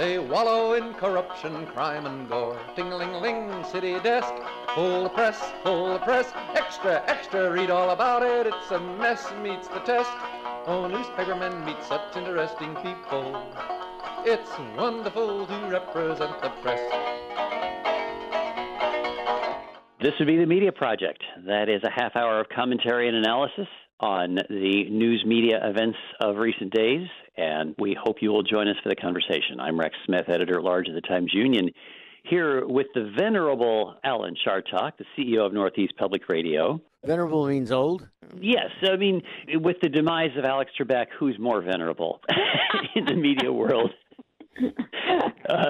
They wallow in corruption, crime, and gore. Ting-a-ling-ling, city desk, full the press, full the press. Extra, extra, read all about it. It's a mess, meets the test. Oh, newspapermen meet such interesting people. It's wonderful to represent the press. This would be the Media Project. That is a half hour of commentary and analysis on the news media events of recent days, and we hope you will join us for the conversation. I'm Rex Smith, editor at large of the Times Union, here with the venerable Alan Chartock, the CEO of Northeast Public Radio. Venerable means old? Yes. I mean, with the demise of Alex Trebek, who's more venerable in the media world? Uh,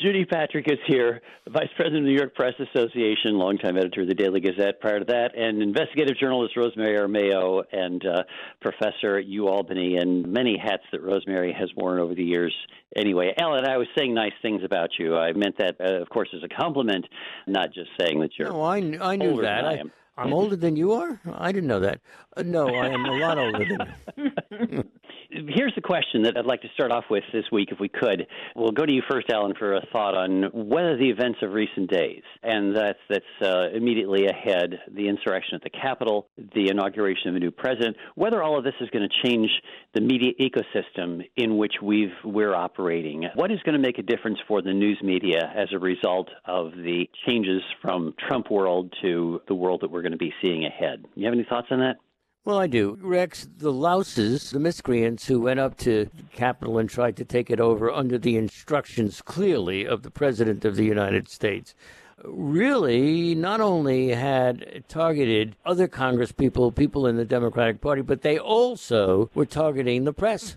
Judy Patrick is here, Vice President of the New York Press Association, longtime editor of the Daily Gazette prior to that, and investigative journalist Rosemary Armao, and uh, professor at UAlbany, and many hats that Rosemary has worn over the years. Anyway, Alan, I was saying nice things about you. I meant that, uh, of course, as a compliment, not just saying that you're. No, I, I knew that. I, am older than you are? I didn't know that. Uh, no, I am a lot older than you. here's the question that I'd like to start off with this week, if we could. We'll go to you first, Alan, for a thought on whether the events of recent days, and that's that's uh, immediately ahead, the insurrection at the Capitol, the inauguration of a new president, whether all of this is going to change the media ecosystem in which we've we're operating. What is going to make a difference for the news media as a result of the changes from Trump world to the world that we're going to be seeing ahead? You have any thoughts on that? Well, I do. Rex, the louses, the miscreants who went up to the Capitol and tried to take it over under the instructions clearly of the President of the United States, really not only had targeted other Congress people, people in the Democratic Party, but they also were targeting the press.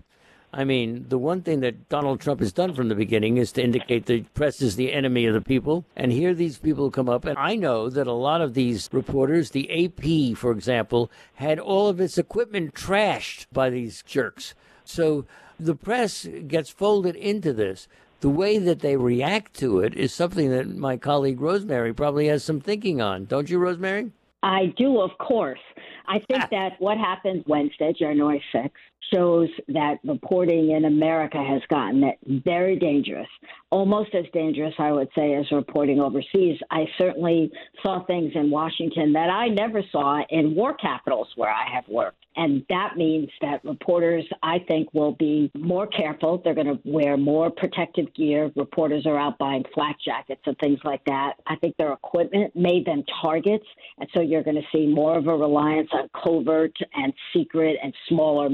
I mean, the one thing that Donald Trump has done from the beginning is to indicate the press is the enemy of the people. And here these people come up. And I know that a lot of these reporters, the AP, for example, had all of its equipment trashed by these jerks. So the press gets folded into this. The way that they react to it is something that my colleague Rosemary probably has some thinking on. Don't you, Rosemary? I do, of course. I think that what happened Wednesday, January 6th, shows that reporting in America has gotten very dangerous, almost as dangerous, I would say, as reporting overseas. I certainly saw things in Washington that I never saw in war capitals where I have worked. And that means that reporters, I think, will be more careful. They're going to wear more protective gear. Reporters are out buying flak jackets and things like that. I think their equipment made them targets. And so you're going to see more of a reliance on covert and secret and smaller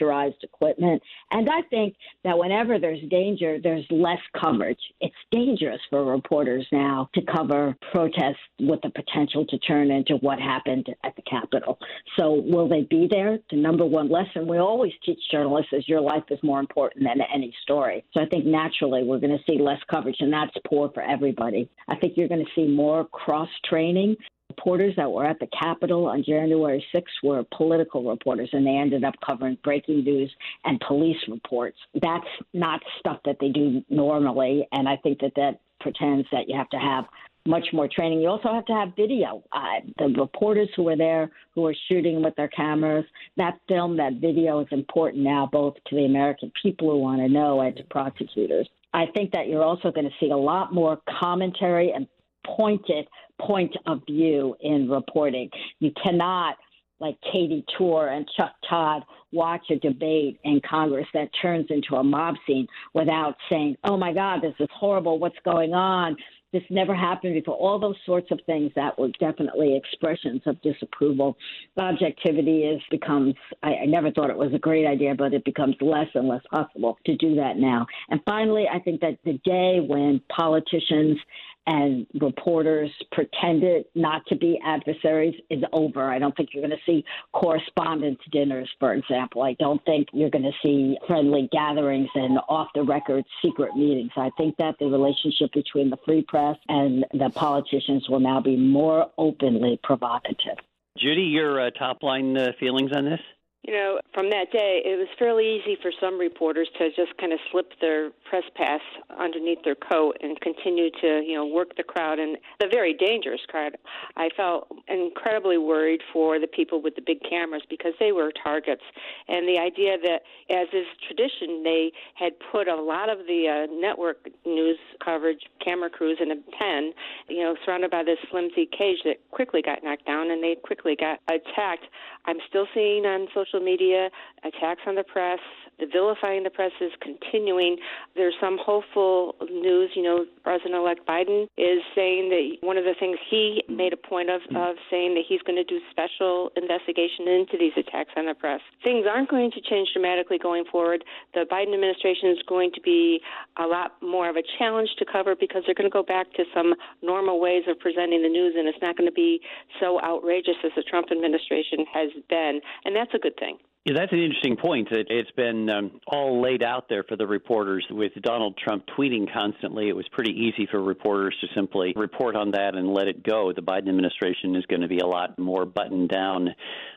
miniaturized equipment. And I think that whenever there's danger, there's less coverage. It's dangerous for reporters now to cover protests with the potential to turn into what happened at the Capitol. So will they be there? there. The number one lesson we always teach journalists is your life is more important than any story. So I think naturally we're going to see less coverage, and that's poor for everybody. I think you're going to see more cross training reporters that were at the Capitol on January 6th were political reporters, and they ended up covering breaking news and police reports. That's not stuff that they do normally, and I think that that pretends that you have to have much more training. You also have to have video. Uh, the reporters who are there, who are shooting with their cameras, that film, that video is important now, both to the American people who want to know and to prosecutors. I think that you're also going to see a lot more commentary and pointed point of view in reporting. You cannot like Katie Tur and Chuck Todd watch a debate in Congress that turns into a mob scene without saying, oh my God, this is horrible. What's going on? This never happened before. All those sorts of things that were definitely expressions of disapproval. Objectivity is becomes. I, I never thought it was a great idea, but it becomes less and less possible to do that now. And finally, I think that the day when politicians and reporters pretended not to be adversaries is over. I don't think you're going to see correspondence dinners, for example. I don't think you're going to see friendly gatherings and off the record secret meetings. I think that the relationship between the free press and the politicians will now be more openly provocative. Judy, your uh, top line uh, feelings on this? You know, from that day, it was fairly easy for some reporters to just kind of slip their press pass underneath their coat and continue to, you know, work the crowd and the very dangerous crowd. I felt incredibly worried for the people with the big cameras because they were targets. And the idea that, as is tradition, they had put a lot of the uh, network news coverage camera crews in a pen, you know, surrounded by this flimsy cage that quickly got knocked down and they quickly got attacked. I'm still seeing on social media attacks on the press, the vilifying the press is continuing. There's some hopeful news. You know, President-elect Biden is saying that one of the things he made a point of of saying that he's going to do special investigation into these attacks on the press. Things aren't going to change dramatically going forward. The Biden administration is going to be a lot more of a challenge to cover because they're going to go back to some normal ways of presenting the news, and it's not going to be so outrageous as the Trump administration has been, and that's a good thing. Yeah, that's an interesting point. It, has been um, all laid out there for the reporters. With Donald Trump tweeting constantly, it was pretty easy for reporters to simply report on that and let it go. The Biden administration is going to be a lot more buttoned down,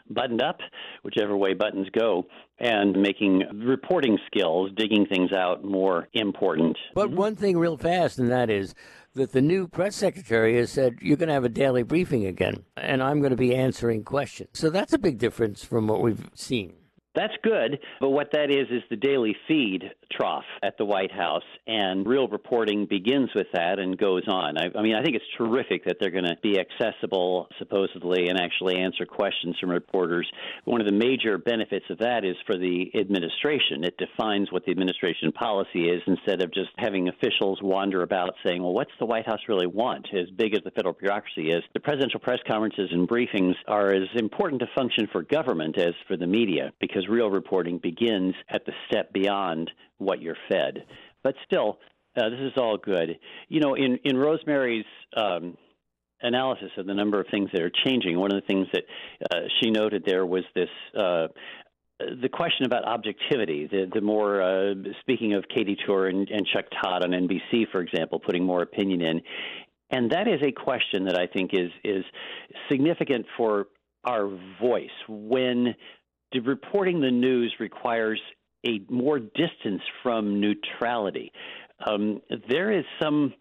buttoned up, whichever way buttons go, and making reporting skills, digging things out, more important. But mm-hmm. one thing, real fast, and that is that the new press secretary has said you're going to have a daily briefing again, and I'm going to be answering questions. So that's a big difference from what we've seen. That's good, but what that is is the daily feed trough at the White House, and real reporting begins with that and goes on. I, I mean, I think it's terrific that they're going to be accessible, supposedly, and actually answer questions from reporters. One of the major benefits of that is for the administration. It defines what the administration policy is instead of just having officials wander about saying, well, what's the White House really want? As big as the federal bureaucracy is, the presidential press conferences and briefings are as important to function for government as for the media because real reporting begins at the step beyond what you're fed. But still, uh, this is all good. You know, in in Rosemary's um, analysis of the number of things that are changing, one of the things that uh, she noted there was this. Uh, the question about objectivity, the, the more, uh, speaking of Katie Tur and, and Chuck Todd on NBC, for example, putting more opinion in, and that is a question that I think is is significant for our voice when reporting the news requires a more distance from neutrality. Um, there is some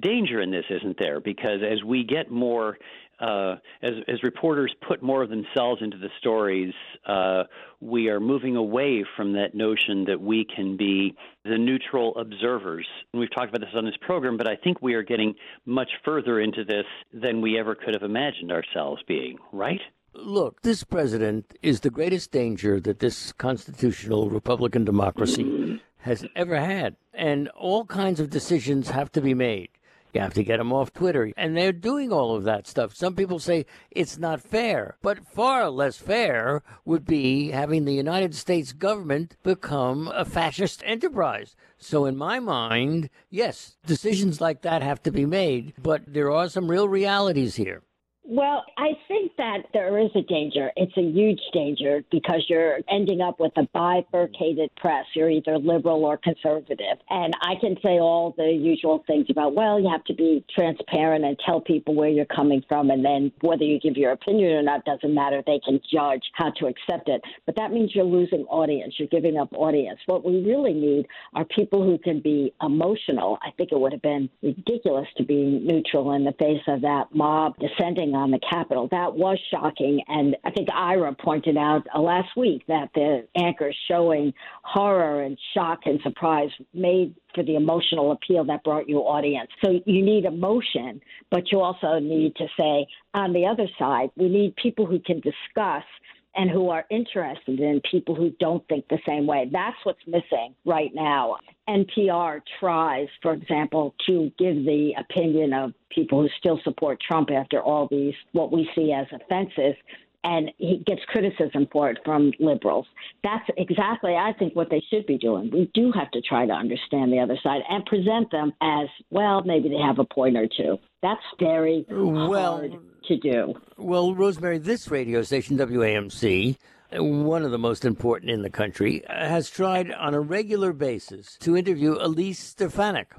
danger in this, isn't there? Because as we get more, uh, as, as reporters put more of themselves into the stories, uh, we are moving away from that notion that we can be the neutral observers. And we've talked about this on this program, but I think we are getting much further into this than we ever could have imagined ourselves being, right? Look, this president is the greatest danger that this constitutional Republican democracy has ever had. And all kinds of decisions have to be made. You have to get him off Twitter. And they're doing all of that stuff. Some people say it's not fair, but far less fair would be having the United States government become a fascist enterprise. So, in my mind, yes, decisions like that have to be made, but there are some real realities here. Well, I think that there is a danger. It's a huge danger because you're ending up with a bifurcated press. You're either liberal or conservative. And I can say all the usual things about, well, you have to be transparent and tell people where you're coming from. And then whether you give your opinion or not doesn't matter. They can judge how to accept it. But that means you're losing audience. You're giving up audience. What we really need are people who can be emotional. I think it would have been ridiculous to be neutral in the face of that mob descending on the Capitol. That was shocking. And I think Ira pointed out uh, last week that the anchors showing horror and shock and surprise made for the emotional appeal that brought you audience. So you need emotion, but you also need to say, on the other side, we need people who can discuss and who are interested in people who don't think the same way. That's what's missing right now. NPR tries, for example, to give the opinion of people who still support Trump after all these, what we see as offenses. and he gets criticism for it from liberals. That's exactly, I think, what they should be doing. We do have to try to understand the other side and present them as, well, maybe they have a point or two. That's very well, hard to do. Well, Rosemary, this radio station, WAMC, one of the most important in the country, has tried on a regular basis to interview Elise Stefanik,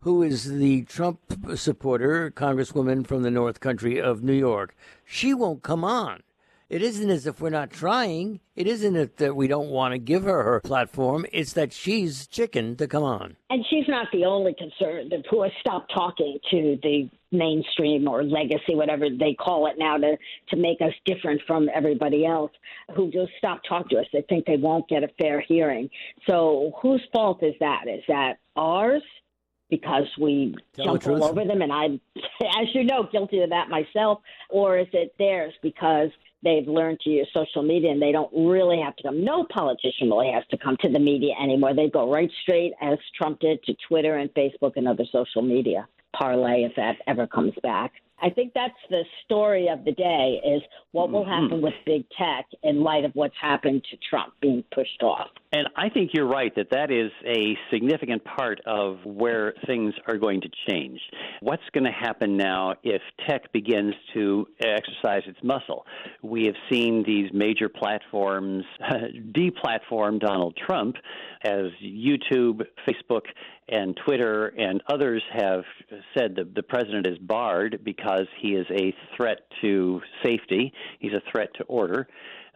who is the Trump supporter, Congresswoman from the North Country of New York. She won't come on. It isn't as if we're not trying. It isn't that we don't want to give her her platform. It's that she's chicken to come on. And she's not the only conservative who has stopped talking to the mainstream or legacy, whatever they call it now, to, to make us different from everybody else, who just stop talking to us. They think they won't get a fair hearing. So whose fault is that? Is that ours? because we Tell jump all over them, and I'm, as you know, guilty of that myself. Or is it theirs because they've learned to use social media and they don't really have to come. No politician really has to come to the media anymore. They go right straight, as Trump did, to Twitter and Facebook and other social media. Parler if that ever comes back. I think that's the story of the day is what will mm-hmm. happen with big tech in light of what's happened to Trump being pushed off. And I think you're right that that is a significant part of where things are going to change. What's going to happen now if tech begins to exercise its muscle? We have seen these major platforms deplatform Donald Trump as YouTube, Facebook, and Twitter and others have said that the president is barred because he is a threat to safety, he's a threat to order.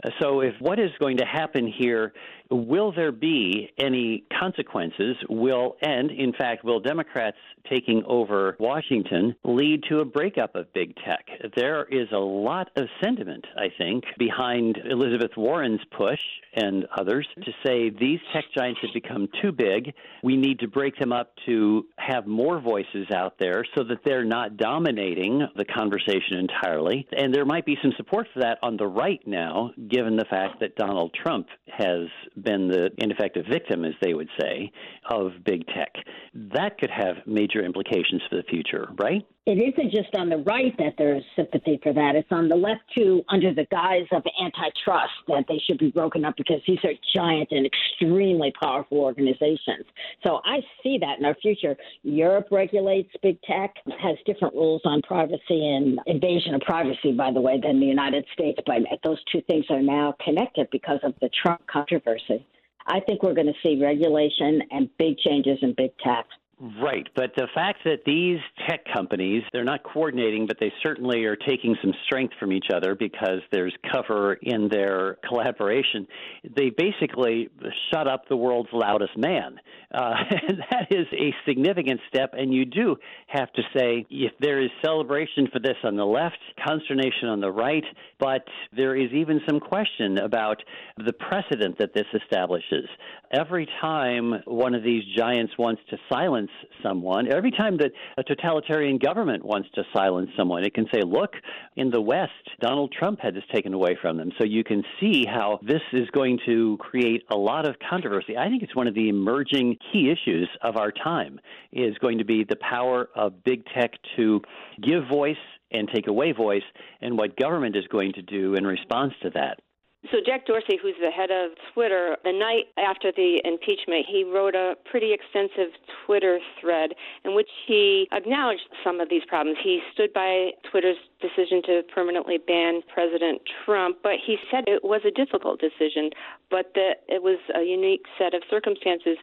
Uh, so, if what is going to happen here will there be any consequences? Will and in fact will Democrats taking over Washington lead to a breakup of big tech? There is a lot of sentiment, I think, behind Elizabeth Warren's push and others to say these tech giants have become too big. We need to break them up to have more voices out there so that they're not dominating the conversation entirely. And there might be some support for that on the right now, given the fact that Donald Trump has been the ineffective victim, as they would say, of big tech. That could have major implications for the future, right? It isn't just on the right that there's sympathy for that. It's on the left too, under the guise of antitrust, that they should be broken up because these are giant and extremely powerful organizations. So I see that in our future. Europe regulates big tech, has different rules on privacy and invasion of privacy, by the way, than the United States. But those two things are now connected because of the Trump controversy. I think we're going to see regulation and big changes in big tech. Right, but the fact that these tech companies, they're not coordinating, but they certainly are taking some strength from each other because there's cover in their collaboration. They basically shut up the world's loudest man. Uh, and that is a significant step, and you do have to say if there is celebration for this on the left, consternation on the right, but there is even some question about the precedent that this establishes. Every time one of these giants wants to silence silence someone, every time that a totalitarian government wants to silence someone, it can say, look, in the West, Donald Trump had this taken away from them. So you can see how this is going to create a lot of controversy. I think it's one of the emerging key issues of our time is going to be the power of big tech to give voice and take away voice and what government is going to do in response to that. So Jack Dorsey, who's the head of Twitter, the night after the impeachment, he wrote a pretty extensive Twitter thread in which he acknowledged some of these problems. He stood by Twitter's decision to permanently ban President Trump, but he said it was a difficult decision, but that it was a unique set of circumstances.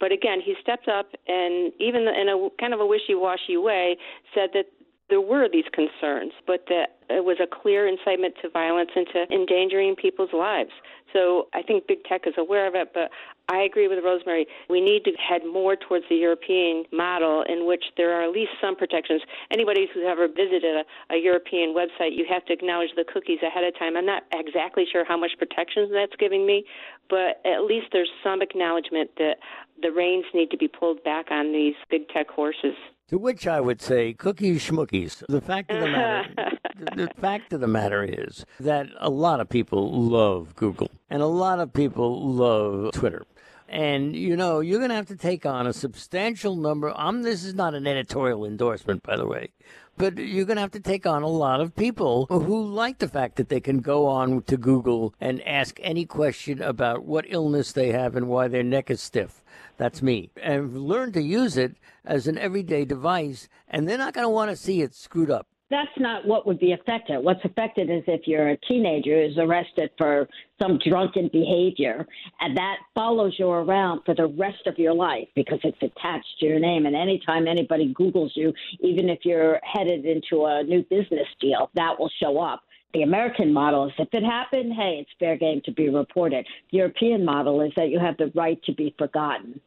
But again, he stepped up and even in a kind of a wishy-washy way said that there were these concerns, but that it was a clear incitement to violence and to endangering people's lives. So I think big tech is aware of it, but I agree with Rosemary. We need to head more towards the European model in which there are at least some protections. Anybody who's ever visited a, a European website, you have to acknowledge the cookies ahead of time. I'm not exactly sure how much protection that's giving me, but at least there's some acknowledgement that the reins need to be pulled back on these big tech horses. To which I would say, cookies schmookies. The fact of the matter, the, the fact of the matter is that a lot of people love Google and a lot of people love Twitter. And you know, you're going to have to take on a substantial number. I'm this is not an editorial endorsement by the way. But you're going to have to take on a lot of people who like the fact that they can go on to Google and ask any question about what illness they have and why their neck is stiff. That's me. And learn to use it as an everyday device, and they're not going to want to see it screwed up that's not what would be affected. What's affected is if you're a teenager who's arrested for some drunken behavior, and that follows you around for the rest of your life because it's attached to your name. And anytime anybody Googles you, even if you're headed into a new business deal, that will show up. The American model is if it happened, hey, it's fair game to be reported. The European model is that you have the right to be forgotten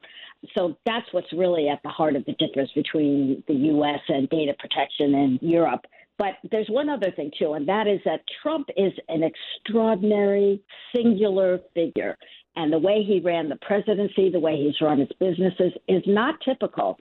so that's what's really at the heart of the difference between the U.S. and data protection in Europe. But there's one other thing, too, and that is that Trump is an extraordinary, singular figure. And the way he ran the presidency, the way he's run his businesses, is not typical.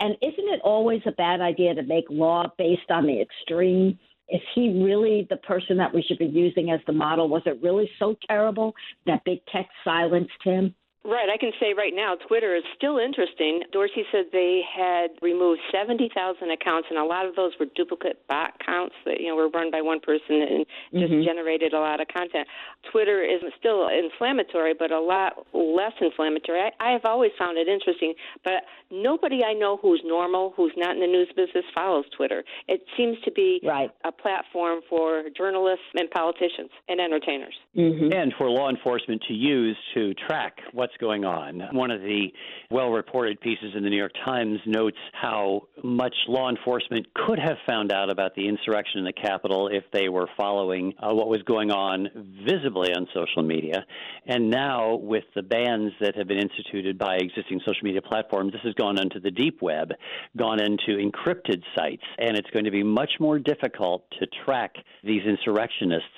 And isn't it always a bad idea to make law based on the extreme? Is he really the person that we should be using as the model? Was it really so terrible that big tech silenced him? Right. I can say right now, Twitter is still interesting. Dorsey said they had removed 70,000 accounts, and a lot of those were duplicate bot accounts that you know were run by one person and just mm-hmm. generated a lot of content. Twitter is still inflammatory, but a lot less inflammatory. I, I have always found it interesting, but nobody I know who's normal, who's not in the news business, follows Twitter. It seems to be right. a platform for journalists and politicians and entertainers, mm-hmm. and for law enforcement to use to track what's what's going on. One of the well reported pieces in the New York Times notes how much law enforcement could have found out about the insurrection in the Capitol if they were following uh, what was going on visibly on social media. And now, with the bans that have been instituted by existing social media platforms, this has gone into the deep web, gone into encrypted sites, and it's going to be much more difficult to track these insurrectionists,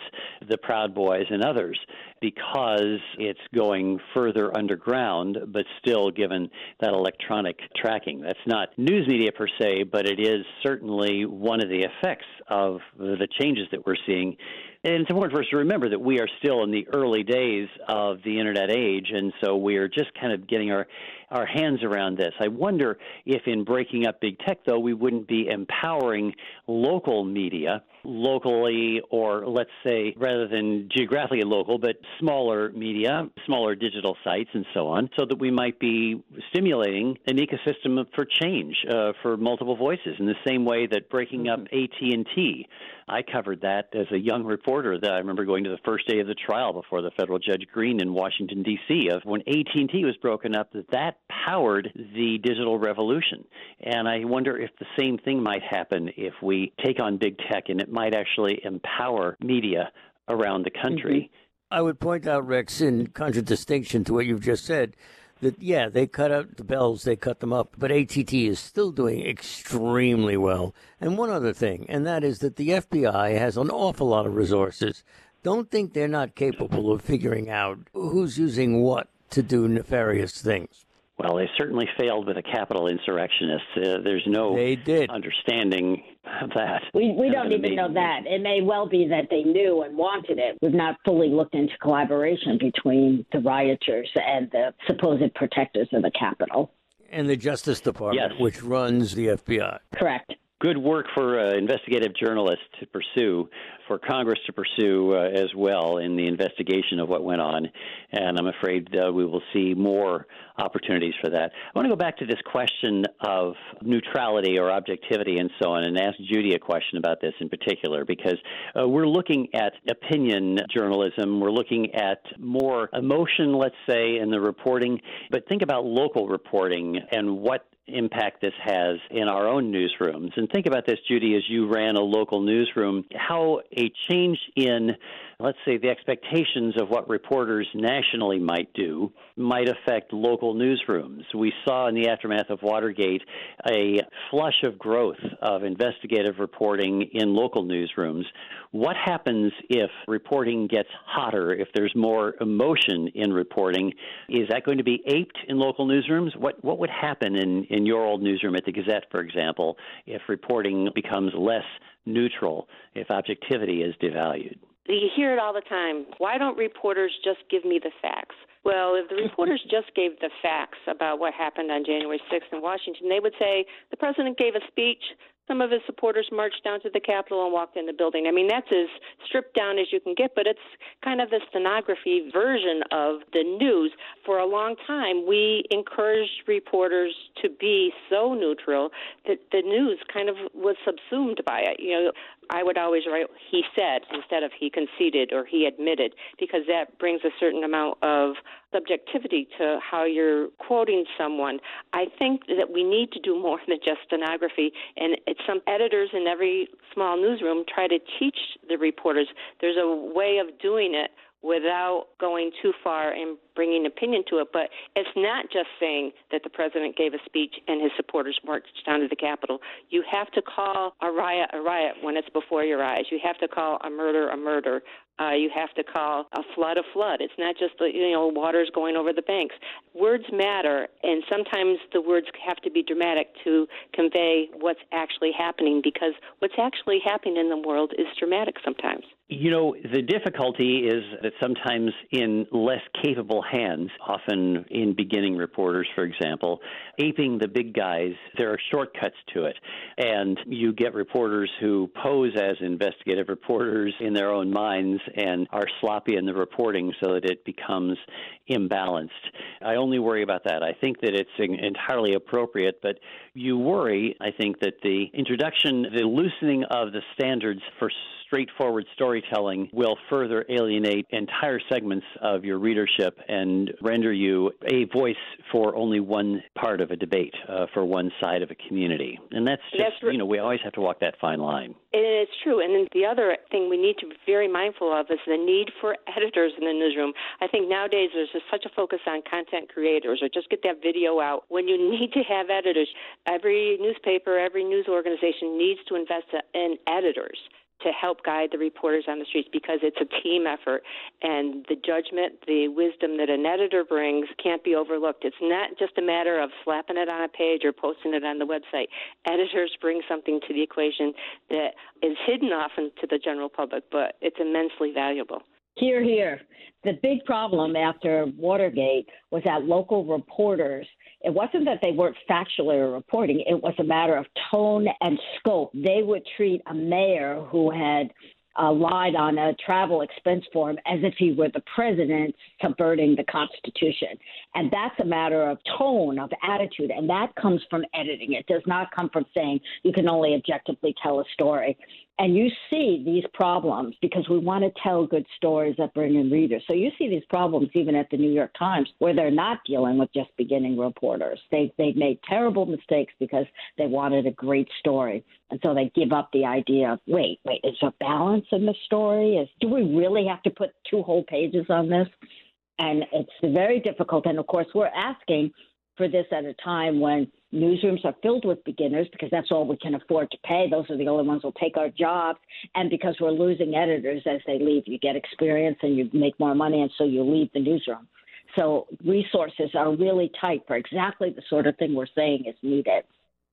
the Proud Boys, and others because it's going further underground, but still given that electronic tracking. That's not news media per se, but it is certainly one of the effects of the changes that we're seeing and it's important for us to remember that we are still in the early days of the internet age, and so we are just kind of getting our our hands around this. I wonder if in breaking up big tech, though, we wouldn't be empowering local media locally, or let's say rather than geographically local, but smaller media, smaller digital sites, and so on, so that we might be stimulating an ecosystem for change uh, for multiple voices in the same way that breaking up AT and T I covered that as a young reporter. That I remember going to the first day of the trial before the federal Judge Greene in Washington D.C. of when AT&T was broken up. That that powered the digital revolution, and I wonder if the same thing might happen if we take on big tech, and it might actually empower media around the country. Mm-hmm. I would point out, Rex, in contradistinction to what you've just said, that yeah, they cut out the bells, they cut them up, but ATT is still doing extremely well. And one other thing, and that is that the FBI has an awful lot of resources. Don't think they're not capable of figuring out who's using what to do nefarious things. Well, they certainly failed with the Capitol insurrectionists. Uh, there's no they did. understanding that. We, we don't even know that. It may well be that they knew and wanted it. We've not fully looked into collaboration between the rioters and the supposed protectors of the Capitol. And the Justice Department, yes. which runs the FBI. Correct good work for uh, investigative journalists to pursue, for Congress to pursue uh, as well in the investigation of what went on. And I'm afraid uh, we will see more opportunities for that. I want to go back to this question of neutrality or objectivity and so on and ask Judy a question about this in particular because uh, we're looking at opinion journalism. We're looking at more emotion, let's say, in the reporting. But think about local reporting and what impact this has in our own newsrooms. And think about this, Judy, as you ran a local newsroom, how a change in, let's say, the expectations of what reporters nationally might do might affect local newsrooms. We saw in the aftermath of Watergate a flush of growth of investigative reporting in local newsrooms. What happens if reporting gets hotter, if there's more emotion in reporting? Is that going to be aped in local newsrooms? What, what would happen in, in your old newsroom at the Gazette, for example, if reporting becomes less neutral, if objectivity is devalued? You hear it all the time. Why don't reporters just give me the facts? Well, if the reporters just gave the facts about what happened on January 6th in Washington, they would say the president gave a speech, some of his supporters marched down to the Capitol and walked in the building. I mean, that's as stripped down as you can get, but it's kind of the stenography version of the news. For a long time, we encouraged reporters to be so neutral that the news kind of was subsumed by it. You know, I would always write he said instead of he conceded or he admitted because that brings a certain amount of subjectivity to how you're quoting someone. I think that we need to do more than just stenography, and it's some editors in every small newsroom try to teach the reporters. There's a way of doing it without going too far and bringing opinion to it. But it's not just saying that the president gave a speech and his supporters marched down to the Capitol. You have to call a riot a riot when it's before your eyes. You have to call a murder a murder. Uh, you have to call a flood a flood. It's not just the you know waters going over the banks. Words matter, and sometimes the words have to be dramatic to convey what's actually happening. Because what's actually happening in the world is dramatic sometimes. You know, the difficulty is that sometimes in less capable hands, often in beginning reporters, for example, aping the big guys, there are shortcuts to it. And you get reporters who pose as investigative reporters in their own minds and are sloppy in the reporting so that it becomes imbalanced. I only worry about that. I think that it's entirely appropriate, but you worry, I think, that the introduction, the loosening of the standards for straightforward storytelling will further alienate entire segments of your readership and render you a voice for only one part of a debate, uh, for one side of a community. And that's just, that's you know, we always have to walk that fine line. It's true. And then the other thing we need to be very mindful of is the need for editors in the newsroom. I think nowadays there's just such a focus on content creators or just get that video out when you need to have editors. Every newspaper, every news organization needs to invest in editors to help guide the reporters on the streets because it's a team effort and the judgment, the wisdom that an editor brings can't be overlooked. It's not just a matter of slapping it on a page or posting it on the website. Editors bring something to the equation that is hidden often to the general public, but it's immensely valuable. Here, here. The big problem after Watergate was that local reporters, it wasn't that they weren't factually reporting, it was a matter of tone and scope. They would treat a mayor who had uh, lied on a travel expense form as if he were the president subverting the Constitution. And that's a matter of tone, of attitude, and that comes from editing. It does not come from saying you can only objectively tell a story. And you see these problems because we want to tell good stories that bring in readers. So you see these problems even at the New York Times where they're not dealing with just beginning reporters. They they made terrible mistakes because they wanted a great story. And so they give up the idea of wait, wait, is there balance in the story? Is do we really have to put two whole pages on this? And it's very difficult. And of course we're asking for this at a time when newsrooms are filled with beginners because that's all we can afford to pay. Those are the only ones who'll take our jobs. And because we're losing editors as they leave, you get experience and you make more money, and so you leave the newsroom. So resources are really tight for exactly the sort of thing we're saying is needed.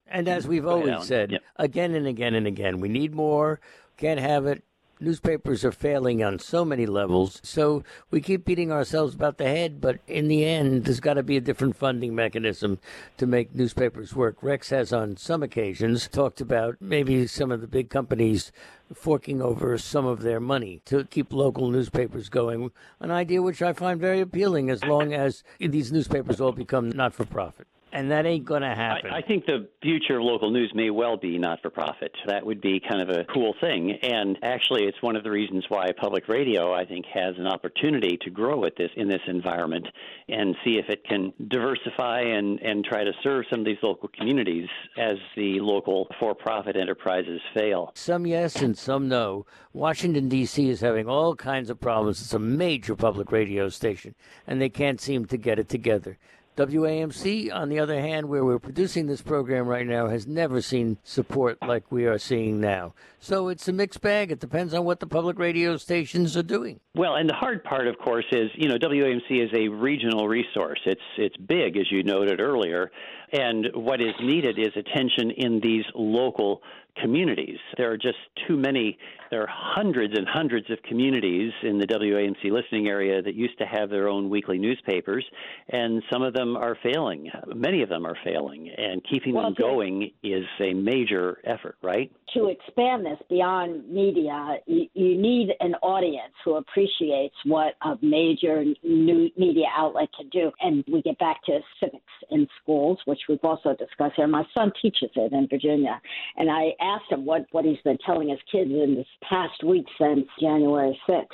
And as we've always said, yep. again and again and again, we need more. Can't have it newspapers are failing on so many levels. So we keep beating ourselves about the head, but in the end, there's got to be a different funding mechanism to make newspapers work. Rex has, on some occasions, talked about maybe some of the big companies forking over some of their money to keep local newspapers going. An idea which I find very appealing as long as these newspapers all become not for profit and that ain't going to happen. I, I, think the future of local news may well be not for profit. That would be kind of a cool thing. And actually, it's one of the reasons why public radio, I think, has an opportunity to grow at this in this environment and see if it can diversify and, and try to serve some of these local communities as the local for profit enterprises fail. Some yes and some no. Washington, D.C. is having all kinds of problems. It's a major public radio station, and they can't seem to get it together. WAMC, on the other hand, where we're producing this program right now, has never seen support like we are seeing now. So it's a mixed bag. It depends on what the public radio stations are doing. Well, and the hard part, of course, is you know WAMC is a regional resource. It's it's big, as you noted earlier, And what is needed is attention in these local communities. There are just too many. There are hundreds and hundreds of communities in the WAMC listening area that used to have their own weekly newspapers, and some of them are failing. Many of them are failing, and keeping well, them going is a major effort, right? To expand this beyond media, you, you need an audience who appreciates what a major new media outlet can do. And we get back to civics in schools, which we've also discussed here. My son teaches it in Virginia, and I asked him what, what he's been telling his kids in this past week since January 6th.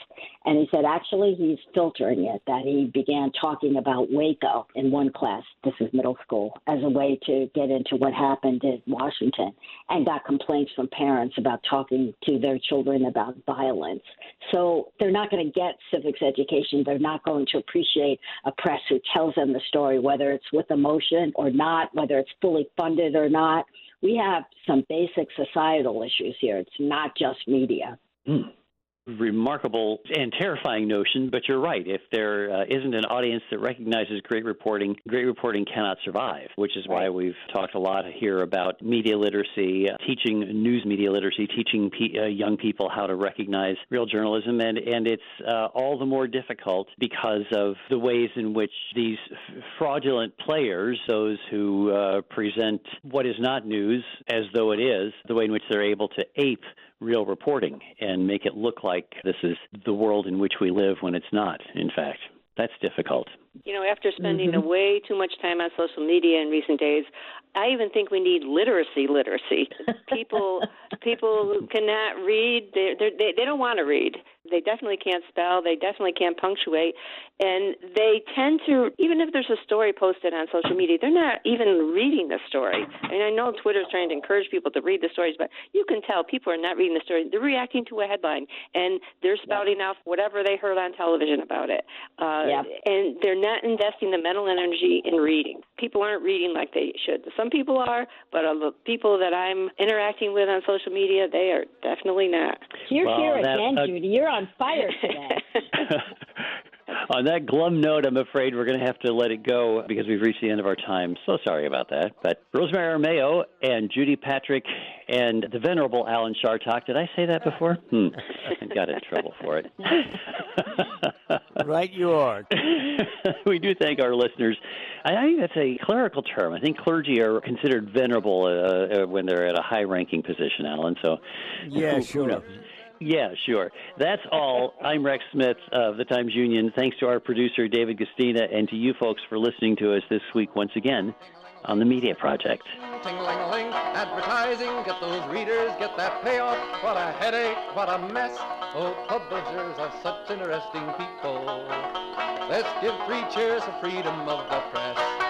And he said actually he's filtering it, that he began talking about Waco in one class, this is middle school, as a way to get into what happened in Washington and got complaints from parents about talking to their children about violence. So they're not going to get civics education. They're not going to appreciate a press who tells them the story, whether it's with emotion or not, whether it's fully funded or not we have some basic societal issues here. It's not just media. Mm remarkable and terrifying notion, but you're right. If there uh, not an audience that recognizes great reporting, great reporting cannot survive, which is why we've talked a lot here about media literacy, uh, teaching news media literacy, teaching uh, young people how to recognize real journalism. And, and it's uh, all the more difficult because of the ways in which these f- fraudulent players, those who uh, present what is not news as though it is, the way in which they're able to ape real reporting and make it look like this is the world in which we live when it's not, in fact. That's difficult. You know, after spending mm-hmm. way too much time on social media in recent days, I even think we need literacy literacy. people people cannot read. They they they don't want to read. They definitely can't spell. They definitely can't punctuate. And they tend to, even if there's a story posted on social media, they're not even reading the story. I mean, I know Twitter is trying to encourage people to read the stories, but you can tell people are not reading the story. They're reacting to a headline and they're spouting yep. off whatever they heard on television about it. Uh, yep. And they're not investing the mental energy in reading. People aren't reading like they should. Some people are, but of the people that I'm interacting with on social media, they are definitely not. You're well, here again, uh, Judy. You're on fire today. On that glum note, I'm afraid we're going to have to let it go because we've reached the end of our time. So sorry about that. But Rosemary Armao and Judy Patrick and the venerable Alan Chartock. Did I say that before? Hmm. I got in trouble for it. right, you are. we do thank our listeners. I think that's a clerical term. I think clergy are considered venerable uh, uh, when they're at a high-ranking position, Alan. So, yeah, who, sure. Who yeah, sure. That's all. I'm Rex Smith of the Times Union. Thanks to our producer, David Guistina, and to you folks for listening to us this week once again on the Media Project. Ting-a-ling-a-ling, advertising, get those readers, get that payoff. What a headache, what a mess. Oh, publishers are such interesting people. Let's give three cheers for freedom of the press.